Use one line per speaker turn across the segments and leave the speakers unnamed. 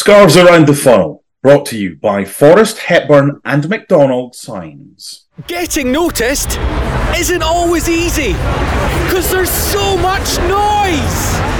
Scarves Around the Funnel, brought to you by Forrest Hepburn and McDonald Signs.
Getting noticed isn't always easy because there's so much noise.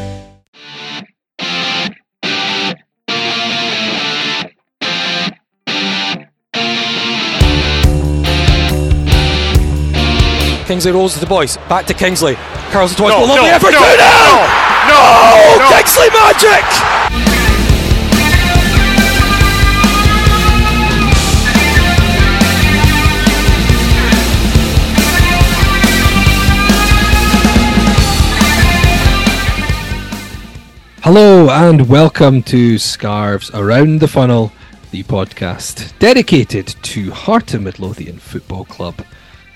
Kingsley rolls to the boys. Back to Kingsley. Carlson twice.
No,
No, lovely
no,
effort.
no,
2 0!
no,
Oh,
no.
Kingsley magic!
Hello and welcome to Scarves Around the Funnel, the podcast dedicated to Heart of Midlothian Football Club.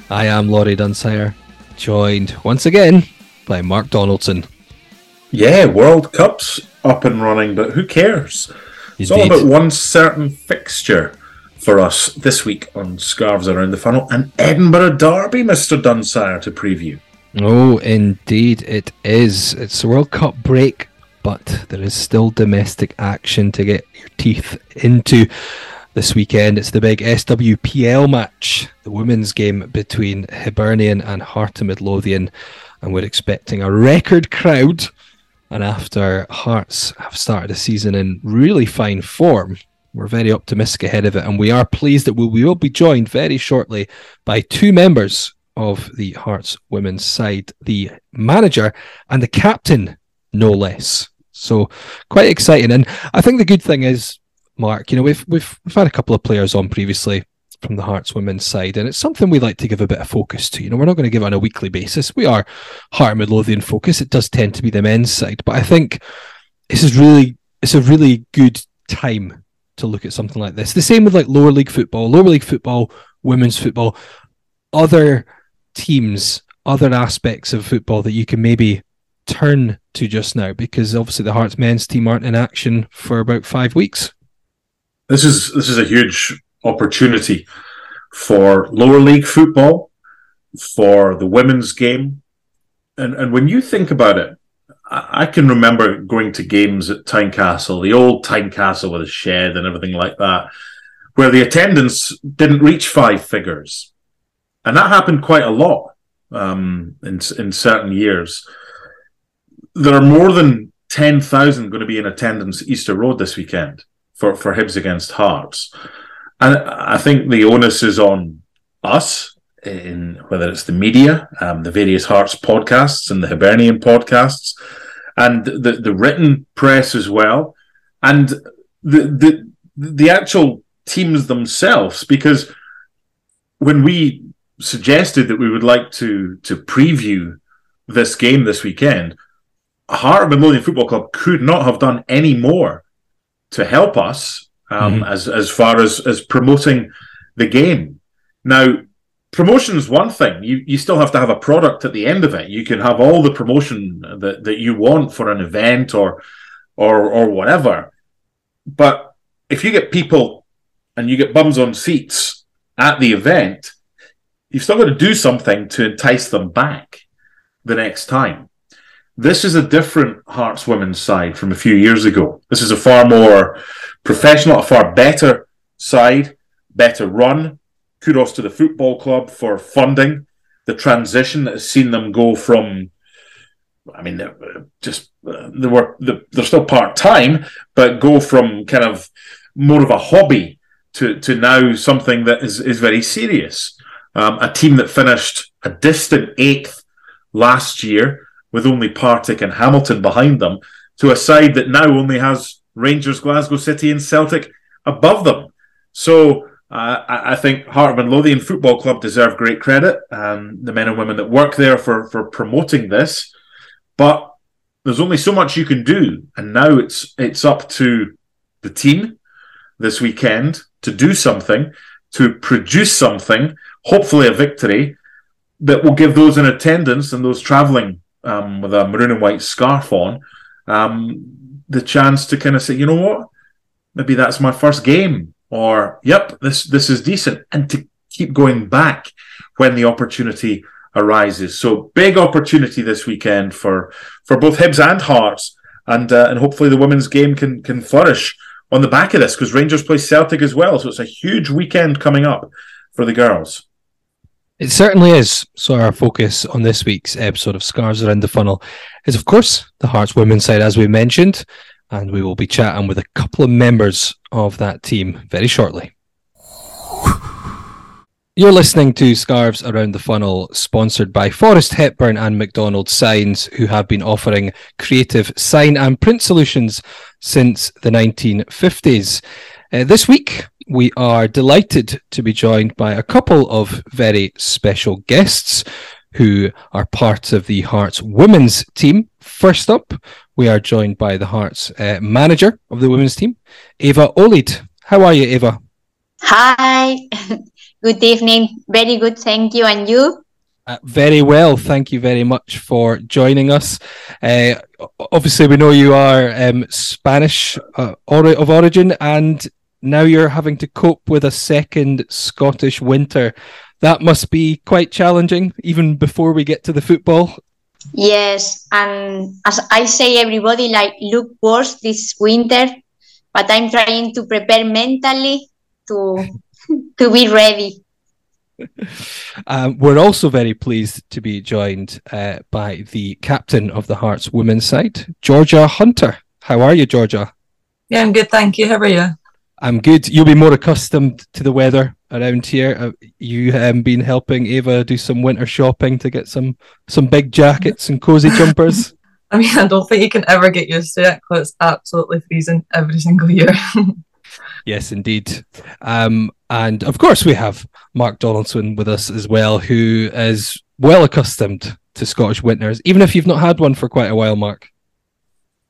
I am Laurie Dunsire, joined once again by Mark Donaldson.
Yeah, World Cup's up and running, but who cares? It's all about one certain fixture for us this week on Scarves Around the Funnel and Edinburgh Derby, Mr. Dunsire, to preview.
Oh, indeed it is. It's the World Cup break, but there is still domestic action to get your teeth into. This weekend, it's the big SWPL match, the women's game between Hibernian and Heart of Midlothian, and we're expecting a record crowd. And after Hearts have started the season in really fine form, we're very optimistic ahead of it, and we are pleased that we will be joined very shortly by two members of the Hearts women's side, the manager and the captain, no less. So quite exciting. And I think the good thing is, Mark, you know, we've we've we've had a couple of players on previously from the Hearts women's side, and it's something we like to give a bit of focus to. You know, we're not going to give on a weekly basis. We are Heart and Midlothian focus. It does tend to be the men's side, but I think this is really it's a really good time to look at something like this. The same with like lower league football, lower league football, women's football, other teams, other aspects of football that you can maybe turn to just now because obviously the Hearts men's team aren't in action for about five weeks.
This is this is a huge opportunity for lower league football, for the women's game, and and when you think about it, I, can remember going to games at Tynecastle, the old Tynecastle with a shed and everything like that, where the attendance didn't reach five figures, and that happened quite a lot um, in in certain years. There are more than ten thousand going to be in attendance Easter Road this weekend for, for Hibs against Hearts. And I think the onus is on us, in whether it's the media, um, the various Hearts podcasts and the Hibernian podcasts, and the, the written press as well, and the, the the actual teams themselves, because when we suggested that we would like to to preview this game this weekend, Heart of Midlothian Football Club could not have done any more to help us um, as as far as as promoting the game. Now, promotion is one thing. You you still have to have a product at the end of it. You can have all the promotion that, that you want for an event or or or whatever. But if you get people and you get bums on seats at the event, you've still got to do something to entice them back the next time. This is a different Hearts women's side from a few years ago. This is a far more professional, a far better side, better run. Kudos to the football club for funding the transition that has seen them go from. I mean, just uh, they were they're still part time, but go from kind of more of a hobby to to now something that is is very serious. Um, a team that finished a distant eighth last year with only Partick and Hamilton behind them, to a side that now only has Rangers, Glasgow City, and Celtic above them. So uh, I, think Heart of Midlothian Football Club deserve great credit, and the men and women that work there for for promoting this. But there's only so much you can do, and now it's it's up to the team this weekend to do something, to produce something, hopefully a victory, that will give those in attendance and those travelling um, with a maroon and white scarf on um, the chance to kind of say, you know what, maybe that's my first game, or yep, this this is decent, and to keep going back when the opportunity arises. So big opportunity this weekend for for both Hibs and Hearts, and uh, and hopefully the women's game can can flourish on the back of this because Rangers play Celtic as well. So it's a huge weekend coming up for the girls.
It certainly is. So our focus on this week's episode of Scarves Around the Funnel is, of course, the Hearts women's side, as we mentioned, and we will be chatting with a couple of members of that team very shortly. You're listening to Scarves Around the Funnel, sponsored by Forrest Hepburn and McDonald Signs, who have been offering creative sign and print solutions since the 1950s. Uh, this week, we are delighted to be joined by a couple of very special guests who are part of the Hearts women's team. First up, we are joined by the Hearts uh, manager of the women's team, Eva Olivé. How are you, Eva?
Hi. Good evening. Very good. Thank you. And you?
Uh, very well. Thank you very much for joining us. Uh, obviously, we know you are um, Spanish uh, of origin, and now you're having to cope with a second Scottish winter. That must be quite challenging, even before we get to the football.
Yes, and as I say, everybody like look worse this winter, but I'm trying to prepare mentally to to be ready.
Um, we're also very pleased to be joined uh, by the captain of the Hearts women's side, Georgia Hunter. How are you, Georgia?
Yeah, I'm good, thank you. How are you?
I'm good. You'll be more accustomed to the weather around here. Uh, you um, been helping Eva do some winter shopping to get some some big jackets and cozy jumpers.
I mean, I don't think you can ever get used to it because it's absolutely freezing every single year.
Yes, indeed. Um, and of course, we have Mark Donaldson with us as well, who is well accustomed to Scottish winters, even if you've not had one for quite a while, Mark.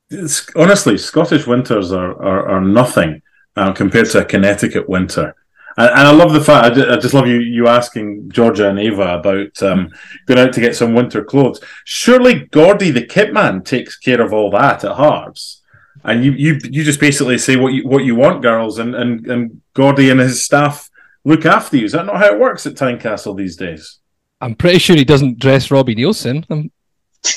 It's, honestly, Scottish winters are, are, are nothing uh, compared to a Connecticut winter. And, and I love the fact, I just, I just, love you you asking Georgia and Ava about um, going out to get some winter clothes. Surely Gordy, the kit man, takes care of all that at Hearts and you you you just basically say what you what you want, girls, and and and Gordy and his staff look after you. Is that not how it works at Tynecastle these days?
I'm pretty sure he doesn't dress Robbie Neilson.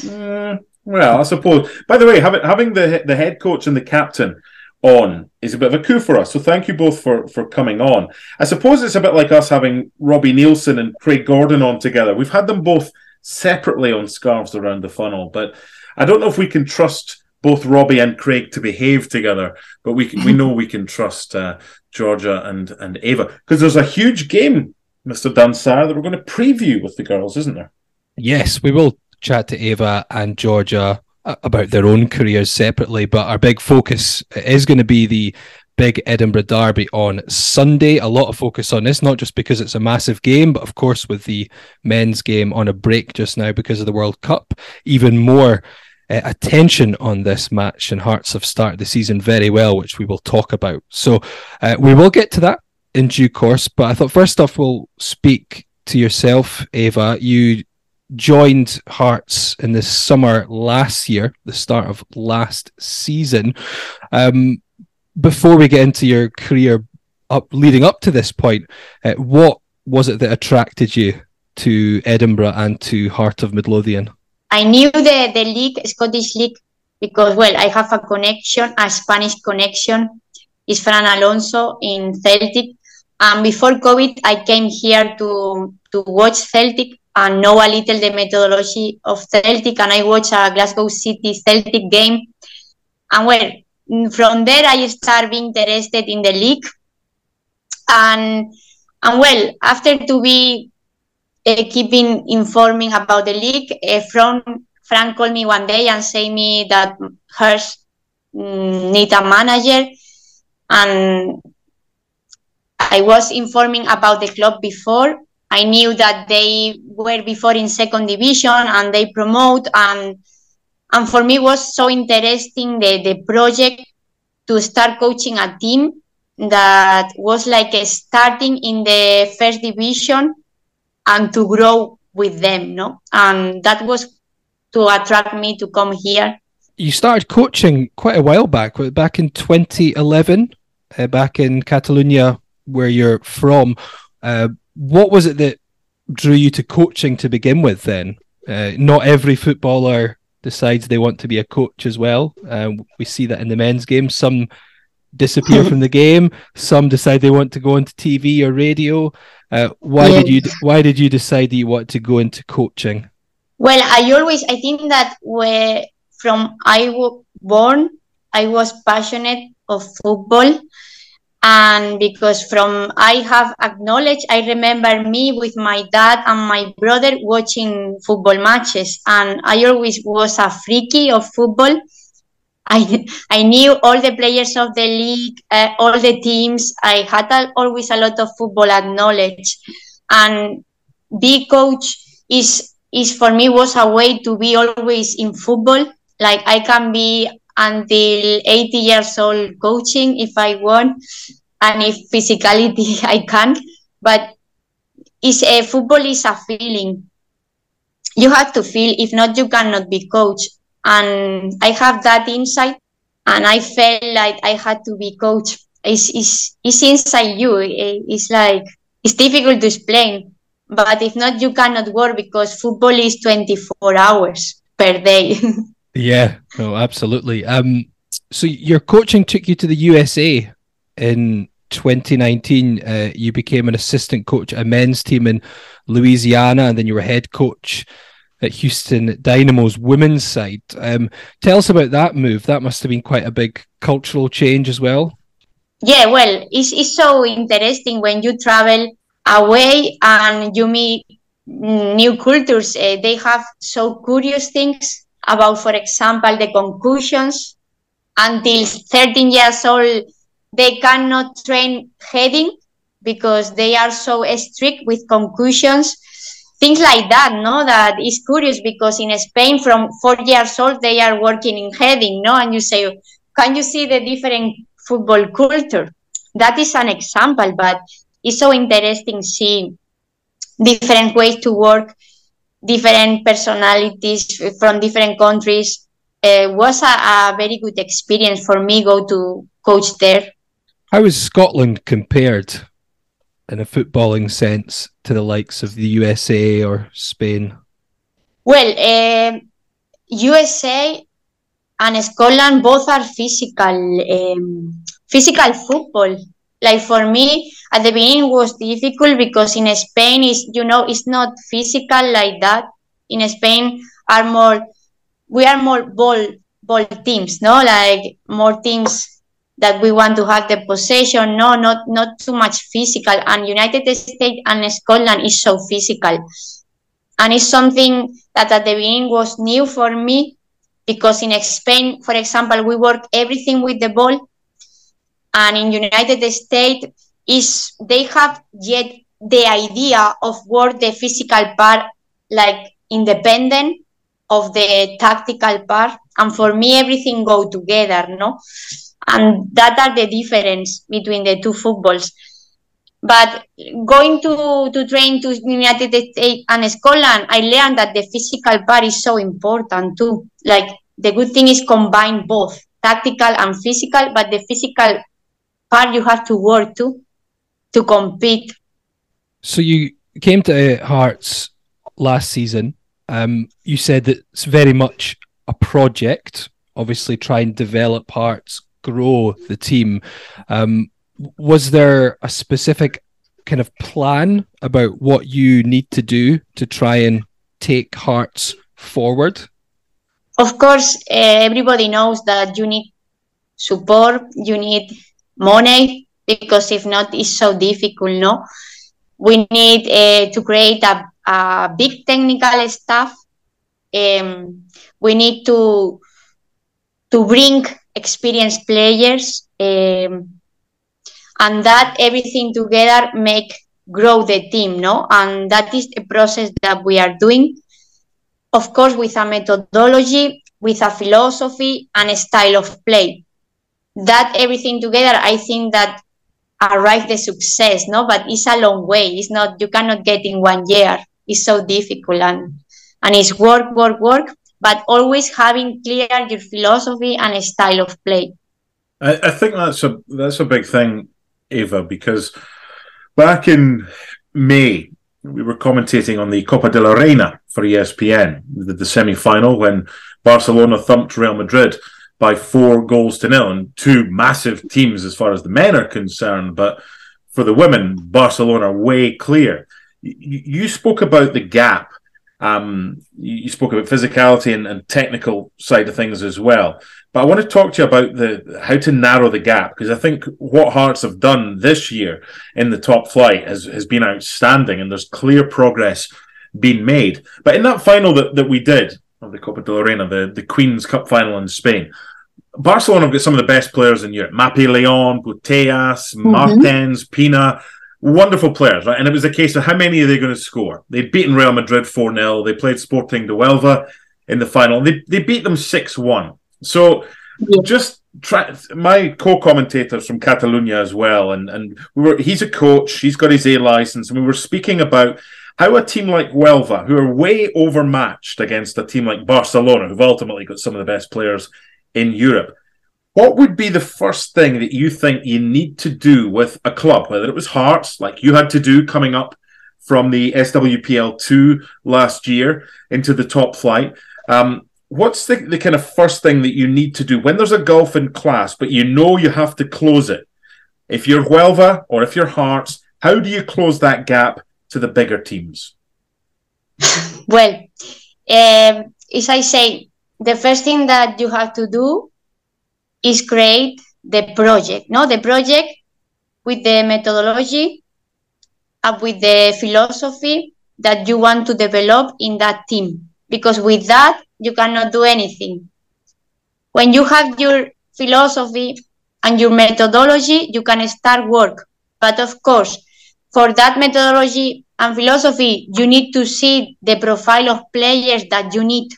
Uh, well, I suppose. By the way, having having the the head coach and the captain on is a bit of a coup for us. So thank you both for for coming on. I suppose it's a bit like us having Robbie Neilson and Craig Gordon on together. We've had them both separately on scarves around the funnel, but I don't know if we can trust both Robbie and Craig to behave together, but we we know we can trust uh, Georgia and and Ava because there's a huge game, Mister Dunsire, that we're going to preview with the girls, isn't there?
Yes, we will chat to Ava and Georgia about their own careers separately, but our big focus is going to be the big Edinburgh Derby on Sunday. A lot of focus on this, not just because it's a massive game, but of course with the men's game on a break just now because of the World Cup, even more uh, attention on this match, and Hearts have started the season very well, which we will talk about. So uh, we will get to that in due course. But I thought first off, we'll speak to yourself, Eva. You joined Hearts in the summer last year, the start of last season. Um, before we get into your career up leading up to this point, uh, what was it that attracted you to Edinburgh and to Heart of Midlothian?
I knew the, the league, Scottish League, because, well, I have a connection, a Spanish connection. Is Fran Alonso in Celtic. And before COVID, I came here to, to watch Celtic and know a little the methodology of Celtic. And I watched a Glasgow City Celtic game. And well, from there, I started being interested in the league. And, and well, after to be uh, keeping informing about the league. Uh, from Frank called me one day and say me that Hearts mm, need a manager, and I was informing about the club before. I knew that they were before in second division and they promote and and for me was so interesting the the project to start coaching a team that was like starting in the first division and to grow with them, no? And that was to attract me to come here.
You started coaching quite a while back, back in 2011, uh, back in Catalonia, where you're from. Uh, what was it that drew you to coaching to begin with then? Uh, not every footballer decides they want to be a coach as well. Uh, we see that in the men's game. Some disappear from the game. Some decide they want to go into TV or radio. Uh, why did you Why did you decide that you want to go into coaching?
Well, I always I think that where from I was born, I was passionate of football, and because from I have acknowledged, I remember me with my dad and my brother watching football matches, and I always was a freaky of football I I knew all the players of the league, uh, all the teams. I had a, always a lot of football knowledge, and be coach is is for me was a way to be always in football. Like I can be until 80 years old coaching if I want, and if physicality I can. But is a football is a feeling. You have to feel. If not, you cannot be coach and I have that insight, and I felt like I had to be coach. It's, it's, it's inside you. Eh, it's like it's difficult to explain, but if not, you cannot work because football is 24 hours per day.
yeah, no, absolutely. Um, so your coaching took you to the USA in 2019. Uh, you became an assistant coach at a men's team in Louisiana, and then you were head coach at Houston Dynamo's women's side. Um, tell us about that move. That must have been quite a big cultural change as well.
Yeah, well, it's, it's so interesting when you travel away and you meet new cultures. Uh, they have so curious things about, for example, the concussions. Until 13 years old, they cannot train heading because they are so strict with concussions things like that no? That is curious because in spain from four years old they are working in heading no? And you say can you see the different football culture? That is an example but it's so interesting seeing different ways to work different personalities from different countries it was a, a very good experience for me go to coach there
how is scotland compared in a footballing sense to the likes of the USA or Spain?
Well, uh, um, USA and Scotland both are physical, um, physical football. Like for me, at the beginning was difficult because in Spain is you know it's not physical like that. In Spain are more, we are more ball ball teams, no, like more teams that we want to have the possession. No, not not too much physical. And United States and Scotland is so physical, and it's something that at the beginning was new for me because in Spain, for example, we work everything with the ball, and in United States is they have yet the idea of work the physical part like independent of the tactical part. And for me everything go together no? And that are the difference between the two footballs. But going to to train to united states and scotland i learned that the physical part is so important too. Like the good thing is combine both tactical and physical but the physical part you have to work to to compete
so you came to hearts last season um, you said that it's very much a project obviously try and develop hearts grow the team. Um, was there a specific kind of plan about what you need to do to try and take Hearts forward?
Of course, uh, everybody knows that you need support, you need money, because if not, it's so difficult, no? We need uh, to create a, a big technical staff. Um, we need to to bring experienced players, um, and that everything together make grow the team, no? And that is the process that we are doing. Of course, with a methodology, with a philosophy and a style of play. That everything together, I think that arrive the success, no? But it's a long way. It's not you cannot get in one year. it's so difficult and and it's work, work, work, but always having clear your philosophy and style of play.
I, I think that's a that's a big thing, Eva, because back in May we were commentating on the Copa de la Reina for ESPN, the, the semi final when Barcelona thumped Real Madrid by four goals to nil, and two massive teams as far as the men are concerned. But for the women, Barcelona are way clear. You, spoke about the gap. Um, you spoke about physicality and, and technical side of things as well. But I want to talk to you about the how to narrow the gap because I think what Hearts have done this year in the top flight has, has been outstanding and there's clear progress being made. But in that final that, that we did of the Copa de la Reina, the, the Queen's Cup final in Spain, Barcelona have got some of the best players in Europe. Mapi Leon, Putellas, mm-hmm. Martens, Pina, wonderful players, right? And it was a case of how many are they going to score? They'd beaten Real Madrid 4 0. They played Sporting de Huelva in the final. They, they beat them 6 1. So yeah. just try my co-commentators from Catalonia as well, and and we were he's a coach, he's got his A license, and we were speaking about how a team like Huelva, who are way overmatched against a team like Barcelona, who've ultimately got some of the best players in Europe. What would be the first thing that you think you need to do with a club, whether it was Hearts, like you had to do coming up from the SWPL two last year into the top flight? Um, what's the, the kind of first thing that you need to do when there's a golf in class, but you know you have to close it? If you're Huelva or if you're Hearts, how do you close that gap to the bigger teams?
Well, um, as I say, the first thing that you have to do is create the project. No, the project with the methodology and with the philosophy that you want to develop in that team. Because with that, you cannot do anything. When you have your philosophy and your methodology, you can start work. But of course, for that methodology and philosophy, you need to see the profile of players that you need.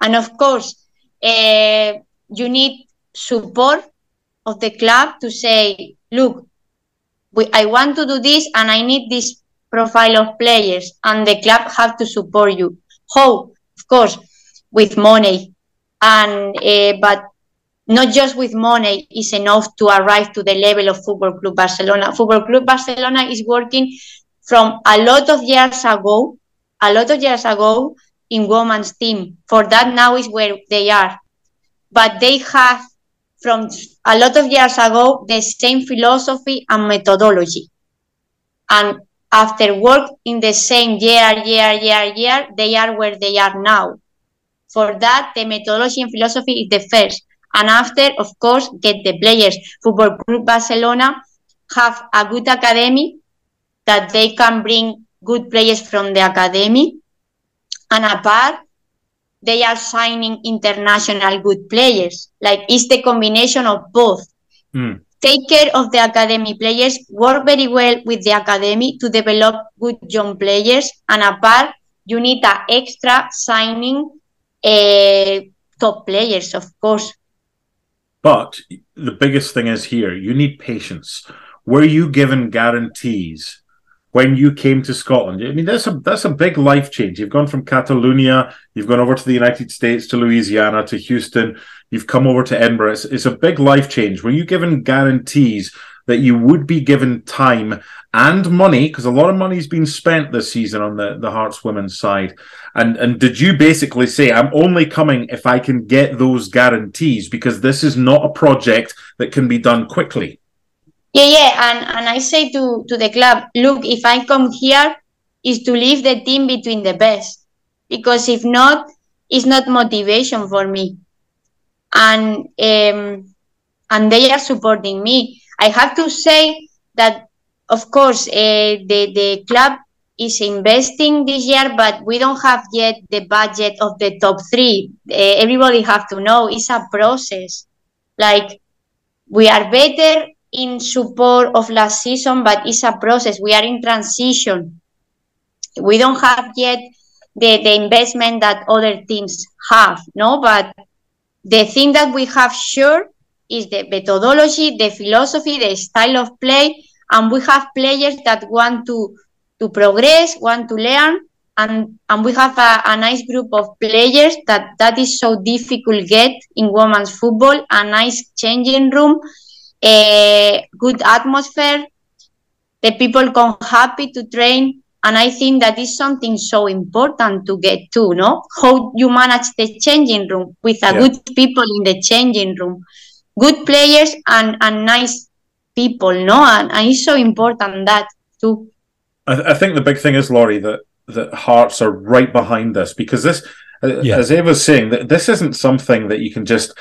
And of course, uh, you need support of the club to say, look, we, I want to do this and I need this profile of players and the club have to support you. How? Of course, with money and uh, but not just with money is enough to arrive to the level of football club barcelona. Football club barcelona is working from a lot of years ago a lot of years ago in women's team. For that now is where they are. But they have from a lot of years ago the same philosophy and methodology. And after work in the same year year year year they are where they are now. For that, the methodology and philosophy is the first. And after, of course, get the players. Football Club Barcelona have a good academy that they can bring good players from the academy. And apart, they are signing international good players. Like it's the combination of both. Mm. Take care of the academy players, work very well with the academy to develop good young players. And apart, you need an extra signing uh, top players, of course.
But the biggest thing is here you need patience. Were you given guarantees when you came to Scotland? I mean, that's a that's a big life change. You've gone from Catalonia, you've gone over to the United States, to Louisiana, to Houston. You've come over to Edinburgh. It's, it's a big life change. Were you given guarantees that you would be given time and money because a lot of money's been spent this season on the the Hearts women's side. And and did you basically say I'm only coming if I can get those guarantees because this is not a project that can be done quickly?
Yeah, yeah, and and I say to to the club, look, if I come here, is to leave the team between the best because if not, it's not motivation for me. And um, and they are supporting me. I have to say that of course, uh, the, the club is investing this year, but we don't have yet the budget of the top three. Uh, everybody have to know it's a process. Like we are better in support of last season, but it's a process. We are in transition. We don't have yet the, the investment that other teams have, no? But the thing that we have sure is the methodology, the philosophy, the style of play, and we have players that want to to progress, want to learn, and and we have a, a nice group of players that that is so difficult get in women's football. A nice changing room, a good atmosphere. The people come happy to train, and I think that is something so important to get to. No, how you manage the changing room with a
Yeah.
good people in the changing room, good players and and nice people. No, and, and it's so important that too.
I, I think the big thing is, Laurie, that that Hearts are right behind this because this, uh,
Yeah.
as Ava's saying, that this isn't something that you can just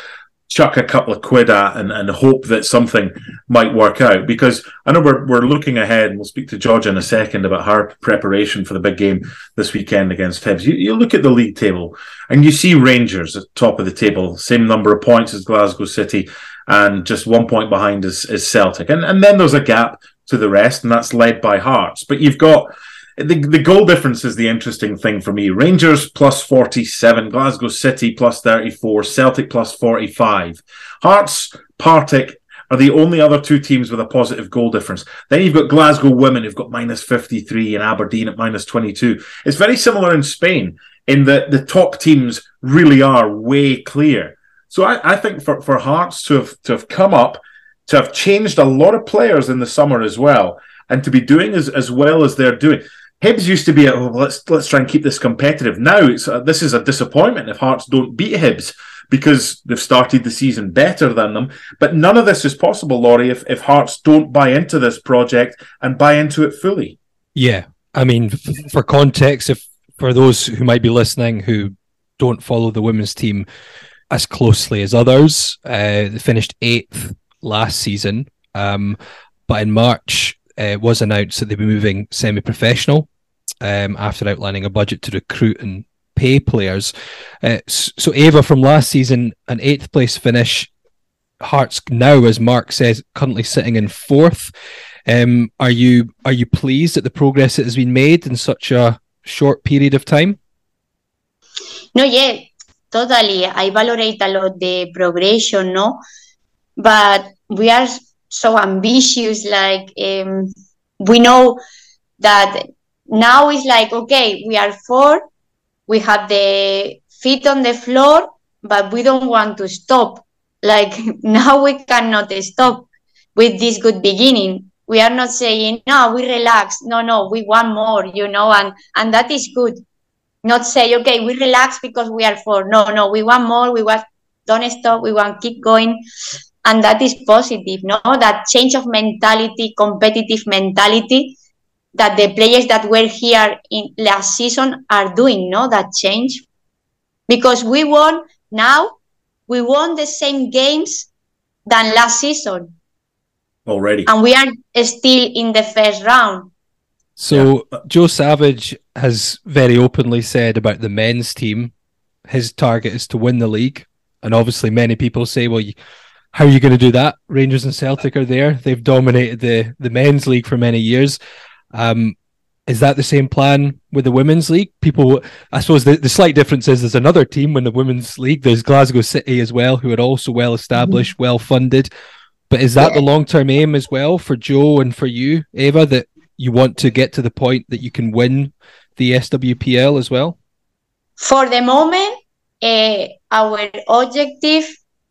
chuck a couple of quid at and, and hope that something might work out. Because I know we're we're looking ahead, and we'll speak to Georgia in a second about her preparation for the big game this weekend against Hibs. You, you look at the league table and you see Rangers at the top of the table, same number of points as Glasgow City, and just one point behind is, is Celtic. And and then there's a gap to the rest, and that's led by Hearts. But you've got the, the goal difference is the interesting thing for me. Rangers plus 47, Glasgow City plus 34, Celtic plus 45. Hearts, Partick are the only other two teams with a positive goal difference. Then you've got Glasgow Women who've got minus 53 and Aberdeen at minus 22. It's very similar in Spain in that the top teams really are way clear. So I, I think for, for Hearts to have to have come up, to have changed a lot of players in the summer as well, and to be doing as, as well as they're doing. Hibs used to be, oh, let's let's try and keep this competitive. Now it's uh, this is a disappointment if Hearts don't beat Hibs because they've started the season better than them. But none of this is possible, Laurie, if, if Hearts don't buy into this project and buy into it fully.
Yeah, I mean, for context, if for those who might be listening who don't follow the women's team as closely as others, uh, they finished eighth last season, um, but in March uh, it was announced that they'd be moving semi-professional um, after outlining a budget to recruit and pay players. Uh, so Ava from last season, an eighth place finish. Hearts now, as Mark says, currently sitting in fourth. Um, are you are you pleased at the progress that has been made in such a short period of time?
No, yeah, totally. I valorate a lot the progression, no? But we are so ambitious, like um, we know that now it's like, okay, we are four, we have the feet on the floor, but we don't want to stop. Like now we cannot stop with this good beginning. We are not saying, no, we relax. No, no, we want more, you know, and, and that is good not say okay we relax because we are four. No no we want more we want don't stop we want keep going. And that is positive no? That change of mentality competitive mentality that the players that were here in last season are doing no? That change. Because we won now we won the same games than last season.
Already.
and we are still in the first round.
So Joe Savage has very openly said about the men's team, his target is to win the league, and obviously many people say, "Well, you, how are you going to do that?" Rangers and Celtic are there; they've dominated the the men's league for many years. Um, is that the same plan with the women's league? People, I suppose the, the slight difference is there's another team in the women's league. There's Glasgow City as well, who are also well established, well funded. But is that the long term aim as well for Joe and for you, Ava, that you want to get to the point that you can win the SWPL as well?
for the moment uh, our objective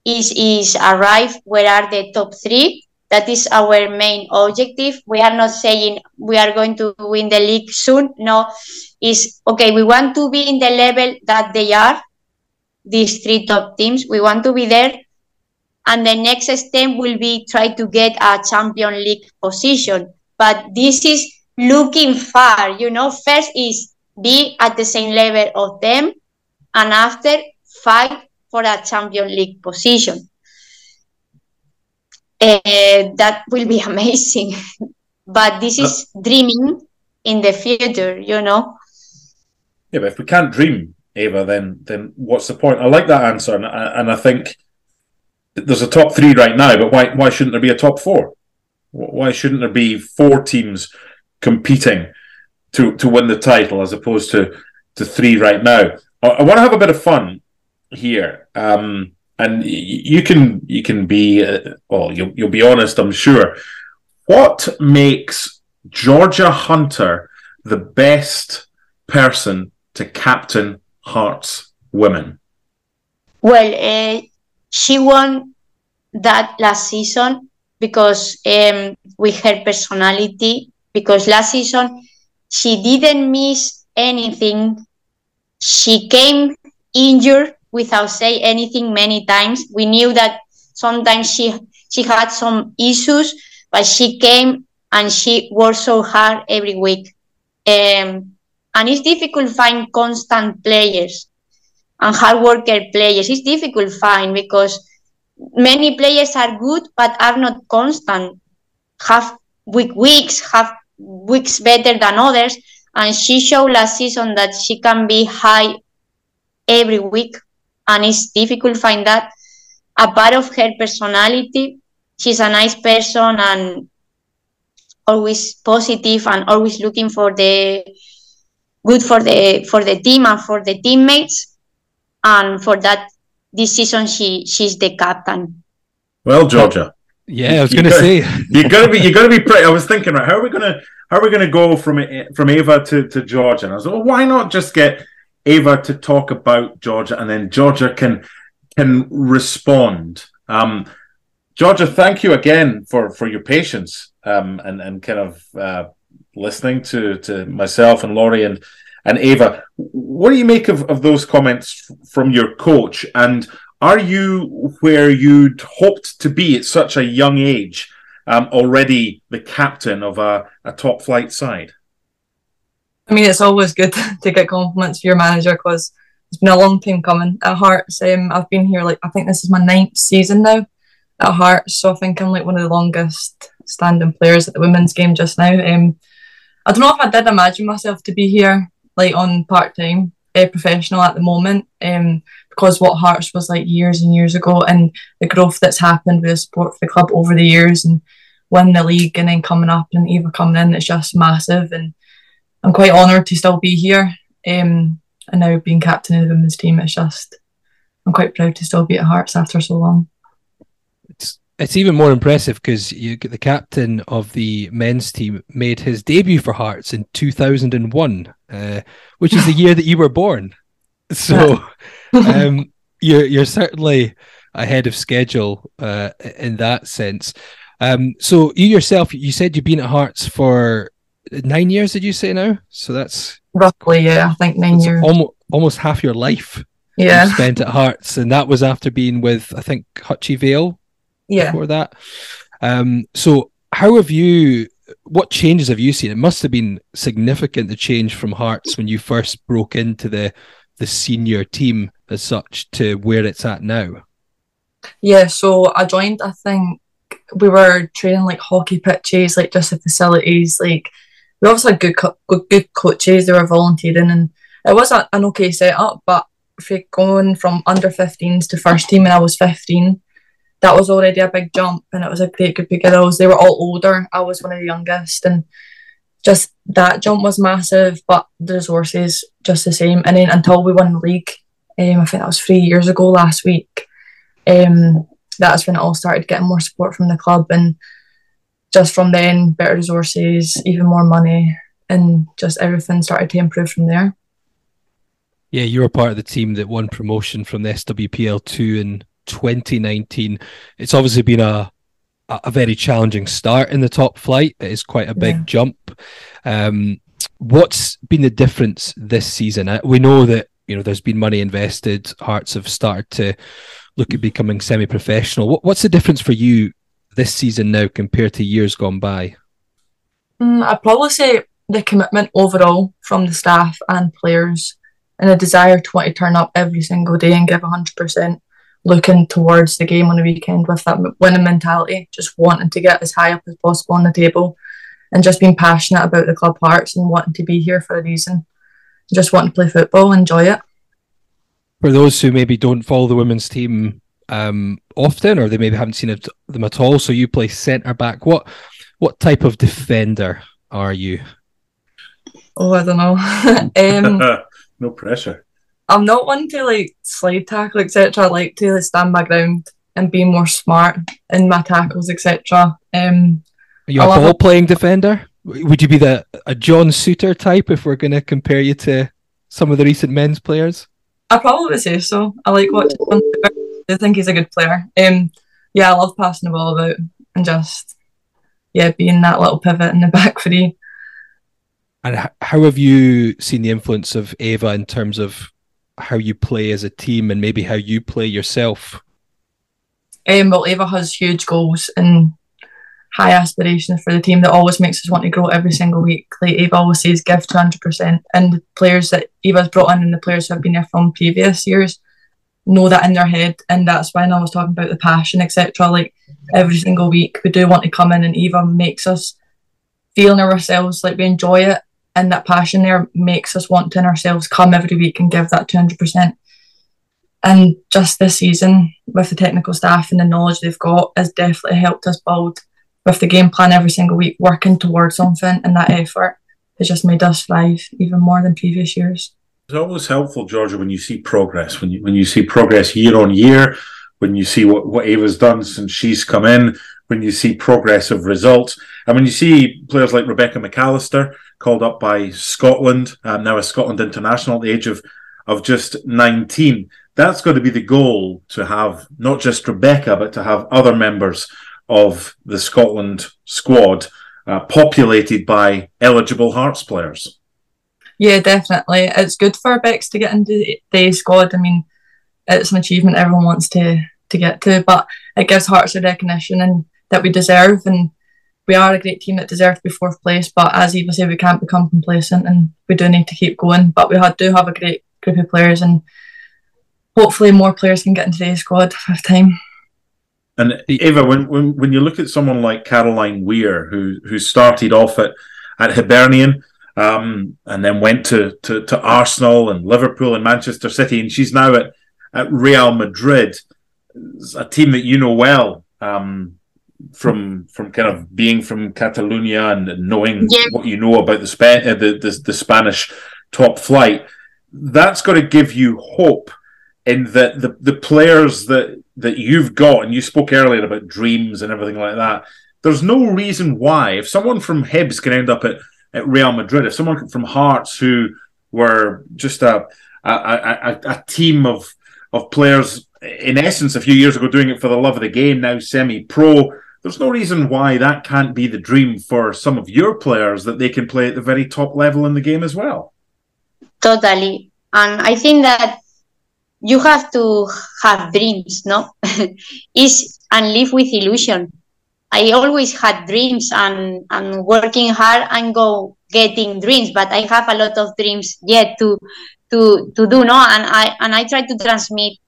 is is arrive where are the top three. That is our main objective. We are not saying we are going to win the league soon. No is okay we want to be in the level that they are these three top teams. We want to be there. And the next step will be try to get a champion league position. But this is looking far you know first is be at the same level of them and after fight for a champion league position Eh, that will be amazing but this is dreaming in the future you know
Yeah, but if we can't dream, Ava, then then what's the point? I like that answer, and I, and I think there's a top three right now, but why why shouldn't there be a top four? Why shouldn't there be four teams competing to to win the title as opposed to to three right now? I, I want to have a bit of fun here, um, and y- you can you can be uh, well, you'll you'll be honest, I'm sure. What makes Georgia Hunter the best person to captain Hearts women?
Well, uh, she won that last season because um, with her personality. Because last season she didn't miss anything. She came injured without say anything many times. We knew that sometimes she she had some issues, but she came and she worked so hard every week. Um, and it's difficult to find constant players and hard worker players. It's difficult to find because many players are good but are not constant. Have weak weeks, have weeks better than others. And she showed last season that she can be high every week. And it's difficult to find that. A part of her personality, she's a nice person and always positive and always looking for the good for the for the team and for the teammates and for that this season she she's the captain
well georgia
yeah i was gonna say
you gotta be you gotta be pretty i was thinking right how are we gonna how are we gonna go from from ava to to georgia and i was like well, why not just get ava to talk about georgia and then georgia can can respond um georgia thank you again for for your patience um, and and kind of uh, listening to to myself and Laurie and and Ava. What do you make of, of those comments from your coach? And are you where you'd hoped to be at such a young age, um, already the captain of a, a top flight side?
I mean, it's always good to get compliments for your manager because it's been a long time coming at Hearts. Um, I've been here like I think this is my ninth season now at Hearts, so I think I'm like one of the longest standing players at the women's game just now. Um, I don't know if I did imagine myself to be here like on part time, uh, professional at the moment, um, because what Hearts was like years and years ago, and the growth that's happened with the support for the club over the years, and win the league, and then coming up and Eva coming in, it's just massive, and I'm quite honoured to still be here. Um, and now being captain of the women's team, it's just I'm quite proud to still be at Hearts after so long
it's it's even more impressive because you get the captain of the men's team made his debut for Hearts in 2001, uh, which is the year that you were born. So um, you're you're certainly ahead of schedule uh, in that sense. Um, so you yourself, you said you've been at Hearts for nine years. Did you say now? So that's
roughly yeah, I think nine years.
Almost almost half your life.
Yeah,
spent at Hearts, and that was after being with I think Hutchie Vale
yeah.
before that. Um, so how have you? What changes have you seen? It must have been significant the change from Hearts when you first broke into the the senior team as such to where it's at now.
Yeah, so I joined. I think we were training like hockey pitches, like just the facilities. Like we obviously had good, co- good, good coaches. They were volunteering, and it was a, an okay setup. But for going from under 15s to first team when I was 15, that was already a big jump and it was a great group of girls. They were all older. I was one of the youngest and just that jump was massive, but the resources just the same. And then until we won the league, um, I think that was three years ago last week, um, that's when it all started getting more support from the club and just from then better resources, even more money and just everything started to improve from there.
Yeah, you were part of the team that won promotion from the SWPL two in 2019. It's obviously been a a very challenging start in the top flight. It is quite a big yeah. jump. Um, what's been the difference this season? Uh, we know that you know there's been money invested. Hearts have started to look at becoming semi-professional. What, what's the difference for you this season now compared to years gone by?
Mm, I'd probably say the commitment overall from the staff and players, and a desire to want to turn up every single day and give hundred percent looking towards the game on the weekend with that winning mentality, just wanting to get as high up as possible on the table and just being passionate about the club hearts and wanting to be here for a reason. Just wanting to play football, enjoy it.
For those who maybe don't follow the women's team um, often, or they maybe haven't seen it, them at all, so you play centre back. What what type of defender are you?
Oh, I don't know.
um, no pressure.
I'm not one to like slide tackle, etc. I like to like, stand my ground and be more smart in my tackles, etc. Um,
Are you a ball playing defender? Would you be the a John Souttar type if we're going to compare you to some of the recent men's players?
I probably would say so. I like watching him. I think he's a good player. Um, yeah, I love passing the ball about and just yeah, being that little pivot in the back three.
And how have you seen the influence of Ava in terms of how you play as a team and maybe how you play yourself?
Um, well, Ava has huge goals and high aspirations for the team that always makes us want to grow every single week. Like Ava always says, give to 100%. And the players that Eva's brought in and the players who have been there from previous years know that in their head. And that's when I was talking about the passion, etc. Like every single week, we do want to come in and Eva makes us feel in ourselves like we enjoy it. And that passion there makes us want to in ourselves come every week and give that 200%. And just this season, with the technical staff and the knowledge they've got, has definitely helped us build with the game plan every single week, working towards something, and that effort has just made us thrive even more than previous years.
It's always helpful, Georgia, when you see progress, when you when you see progress year on year, when you see what, what Ava's done since she's come in, when you see progress of results, and when you see players like Rebecca McAllister called up by Scotland, um, now a Scotland international at the age of of just 19. That's got to be the goal to have not just Rebecca, but to have other members of the Scotland squad uh, populated by eligible Hearts players.
Yeah, definitely. It's good for Bex to get into the squad. I mean, it's an achievement everyone wants to to get to, but it gives Hearts a recognition and that we deserve. And we are a great team that deserve to be fourth place. But as Eva said, we can't become complacent and we do need to keep going. But we do have a great group of players and hopefully more players can get into the squad with time.
And Eva, when, when when you look at someone like Caroline Weir, who who started off at at Hibernian, um, and then went to, to to Arsenal and Liverpool and Manchester City, and she's now at at Real Madrid, a team that you know well um, from from kind of being from Catalonia and knowing yeah. what you know about the, Sp- uh, the, the the Spanish top flight. That's got to give you hope in that the the players that that you've got, and you spoke earlier about dreams and everything like that. There's no reason why, if someone from Hibs can end up at, at Real Madrid, if someone from Hearts who were just a a, a, a team of of players, in essence, a few years ago doing it for the love of the game, now semi-pro. There's no reason why that can't be the dream for some of your players that they can play at the very top level in the game as well.
Totally, and I think that you have to have dreams, no? is and live with illusion. I always had dreams and and working hard and go getting dreams, but I have a lot of dreams yet to to to do, no? And I and I try to transmit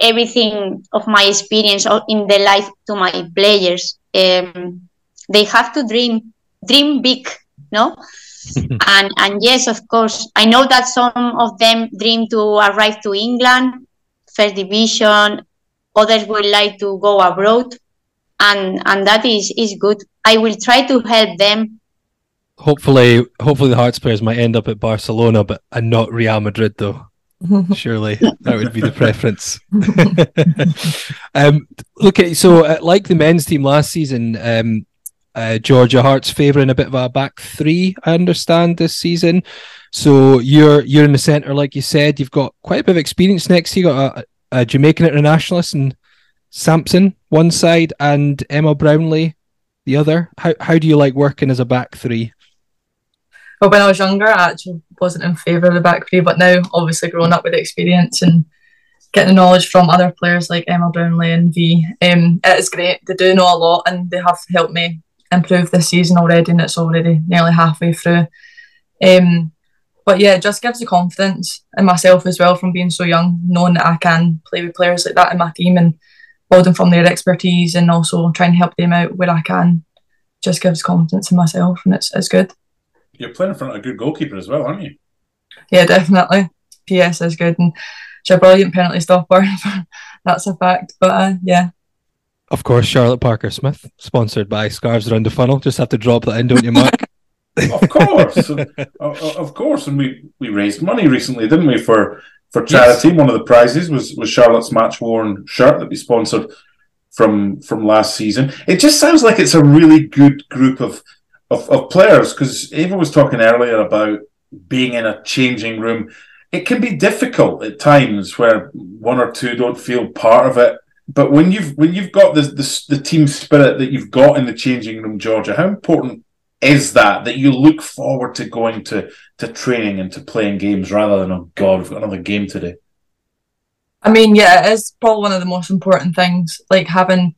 everything of my experience in the life to my players. Um, they have to dream dream big, no? and and yes, of course, I know that some of them dream to arrive to England, first division. Others would like to go abroad, and and that is is good. I will try to help them.
Hopefully, hopefully the Hearts players might end up at Barcelona, but and not Real Madrid though. Surely that would be the preference. um, look at so uh, like the men's team last season. Um, uh, Georgia Hearts favouring a bit of a back three, I understand this season. So you're you're in the centre, like you said. You've got quite a bit of experience next. You got a, a Jamaican internationalist and Sampson one side, and Emma Brownlie the other. How how do you like working as a back three?
Well, when I was younger, I actually wasn't in favour of the back three, but now, obviously, growing up with experience and getting the knowledge from other players like Emma Brownlie and V, um, it is great. They do know a lot, and they have helped me improve this season already, and it's already nearly halfway through. Um, but yeah, it just gives the confidence in myself as well from being so young, knowing that I can play with players like that in my team and building from their expertise and also trying to help them out where I can. Just gives confidence in myself, and it's it's good.
You're playing in front of a good goalkeeper as well, aren't you?
Yeah, definitely. PS is good, and she's a brilliant penalty stopper. That's a fact. But uh, yeah,
of course, Charlotte Parker Smith, sponsored by Scarves Around the Funnel. Just have to drop that in, don't you, Mark?
of course, of course, and we we raised money recently, didn't we, for for charity? Yes. One of the prizes was was Charlotte's match worn shirt that we sponsored from from last season. It just sounds like it's a really good group of of, of players because Ava was talking earlier about being in a changing room. It can be difficult at times where one or two don't feel part of it. But when you've when you've got the, the, the team spirit that you've got in the changing room, Georgia, how important is that that you look forward to going to to training and to playing games rather than oh god we've got another game today
i mean yeah it is probably one of the most important things like having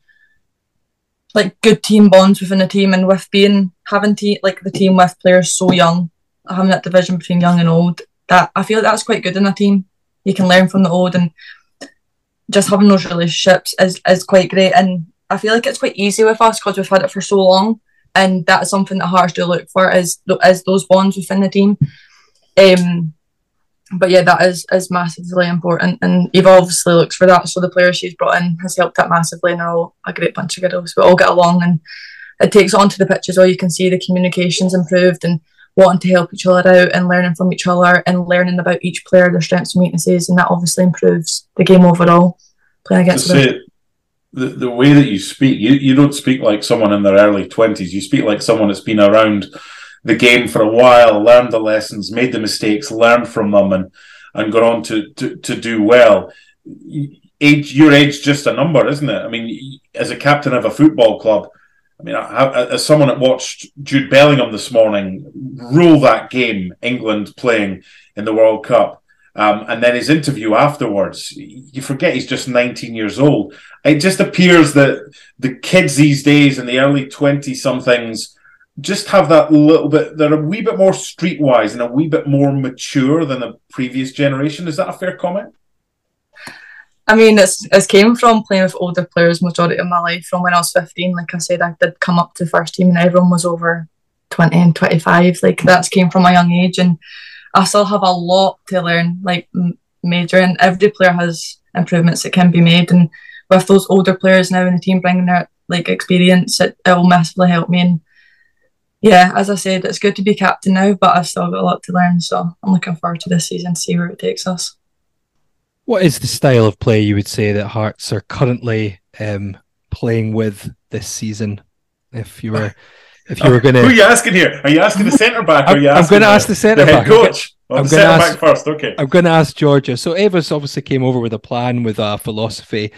like good team bonds within a team and with being having te- like the team with players so young having that division between young and old that i feel that's quite good in a team. You can learn from the old and just having those relationships is, is quite great. And i feel like it's quite easy with us because we've had it for so long. And that's something that Hearts do look for is is those bonds within the team. Um, but yeah, that is is massively important, and Eva obviously looks for that. So the players she's brought in has helped that massively, and they're all a great bunch of girls. We all get along, and it takes on to the pitches. All you can see the communications improved, and wanting to help each other out, and learning from each other, and learning about each player, their strengths and weaknesses, and that obviously improves the game overall. Playing against them
the, the way that you speak, you, you don't speak like someone in their early 20s. You speak like someone that's been around the game for a while, learned the lessons, made the mistakes, learned from them, and, and gone on to, to, to do well. Age, your age just a number, isn't it? I mean, as a captain of a football club, I mean, as someone that watched Jude Bellingham this morning rule that game, England playing in the World Cup, um, and then his interview afterwards, you forget he's just 19 years old. It just appears that the kids these days in the early 20 somethings just have that little bit, they're a wee bit more streetwise and a wee bit more mature than the previous generation. Is that a fair comment?
I mean, it's, it's came from playing with older players majority of my life. From when I was 15, like I said, I did come up to first team and everyone was over 20 and 25. Like that's came from a young age. And I still have a lot to learn, like major, and every player has improvements that can be made. And with those older players now in the team bringing their like experience, it, it will massively help me. And yeah, as I said, it's good to be captain now, but I've still got a lot to learn. So I'm looking forward to this season, see where it takes us.
What is the style of play you would say that Hearts are currently um, playing with this season? If you were if you were going to,
who are you asking here? Are you asking the centre back? Or are you
I'm going to ask the centre
back. coach. I'm going to ask first. Okay.
I'm going to ask Georgia. So Eva's obviously came over with a plan, with a philosophy.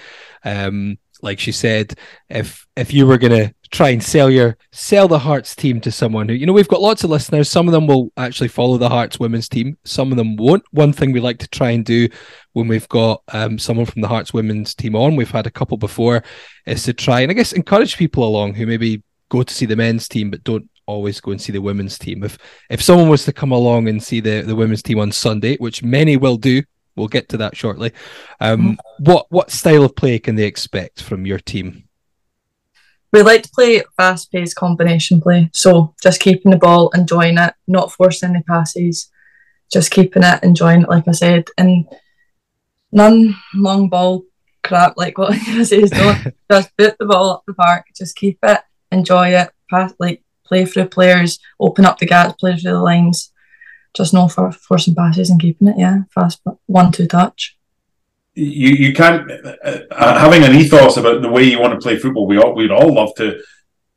Um, like she said, if if you were going to try and sell your sell the Hearts team to someone who you know we've got lots of listeners. Some of them will actually follow the Hearts women's team. Some of them won't. One thing we like to try and do when we've got um, someone from the Hearts women's team on, we've had a couple before, is to try and I guess encourage people along who maybe go to see the men's team but don't always go and see the women's team. If if someone was to come along and see the, the women's team on Sunday, which many will do, we'll get to that shortly. Um, mm-hmm. what what style of play can they expect from your team?
We like to play fast paced combination play. So just keeping the ball, enjoying it, not forcing any passes, just keeping it, enjoying it, like I said. And none long ball crap like what I say is don't just put the ball up the park, just keep it enjoy it, pass, like play through players, open up the gaps, play through the lines. Just no for forcing passes and keeping it, yeah, fast one two touch.
You you can't uh, uh, having an ethos about the way you want to play football. We all we'd all love to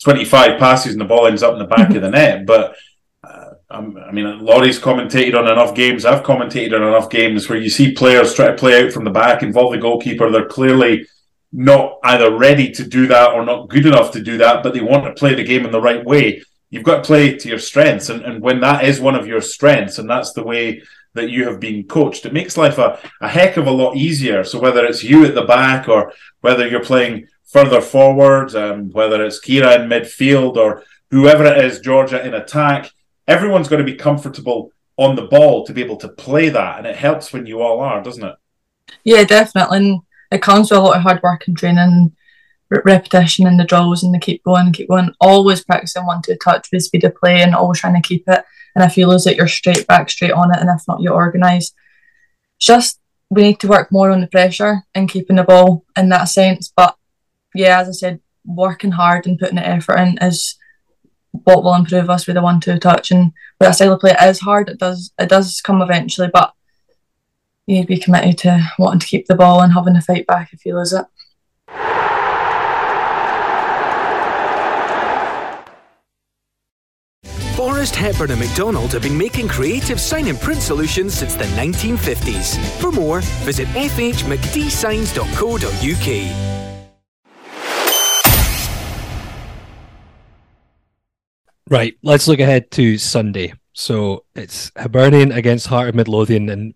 twenty five passes and the ball ends up in the back of the net, but. Uh, I mean, Laurie's commentated on enough games. I've commentated on enough games where you see players try to play out from the back, involve the goalkeeper. They're clearly not either ready to do that or not good enough to do that, but they want to play the game in the right way. You've got to play to your strengths. And, and when that is one of your strengths, and that's the way that you have been coached, it makes life a, a heck of a lot easier. So whether it's you at the back or whether you're playing further forward, um, whether it's Kira in midfield or whoever it is, Georgia in attack, everyone's going to be comfortable on the ball to be able to play that. And it helps when you all are, doesn't it?
Yeah, definitely. And it comes with a lot of hard work and training, repetition and the drills, and they keep going keep going. Always practicing one-to-two-touch, with speed of play and always trying to keep it. And if you lose it, you're straight back, straight on it, and if not, you're organised. Just we need to work more on the pressure and keeping the ball in that sense. But yeah, as I said, working hard and putting the effort in is what will improve us with the one two touch. And with that style of play, it is hard. It does it does come eventually, but you need to be committed to wanting to keep the ball and having to fight back if you lose it.
Forrest Hepburn and McDonald have been making creative sign and print solutions since the 1950s. For more, visit fhmcdsigns.co.uk.
Right, let's look ahead to Sunday. So it's Hibernian against Heart of Midlothian, and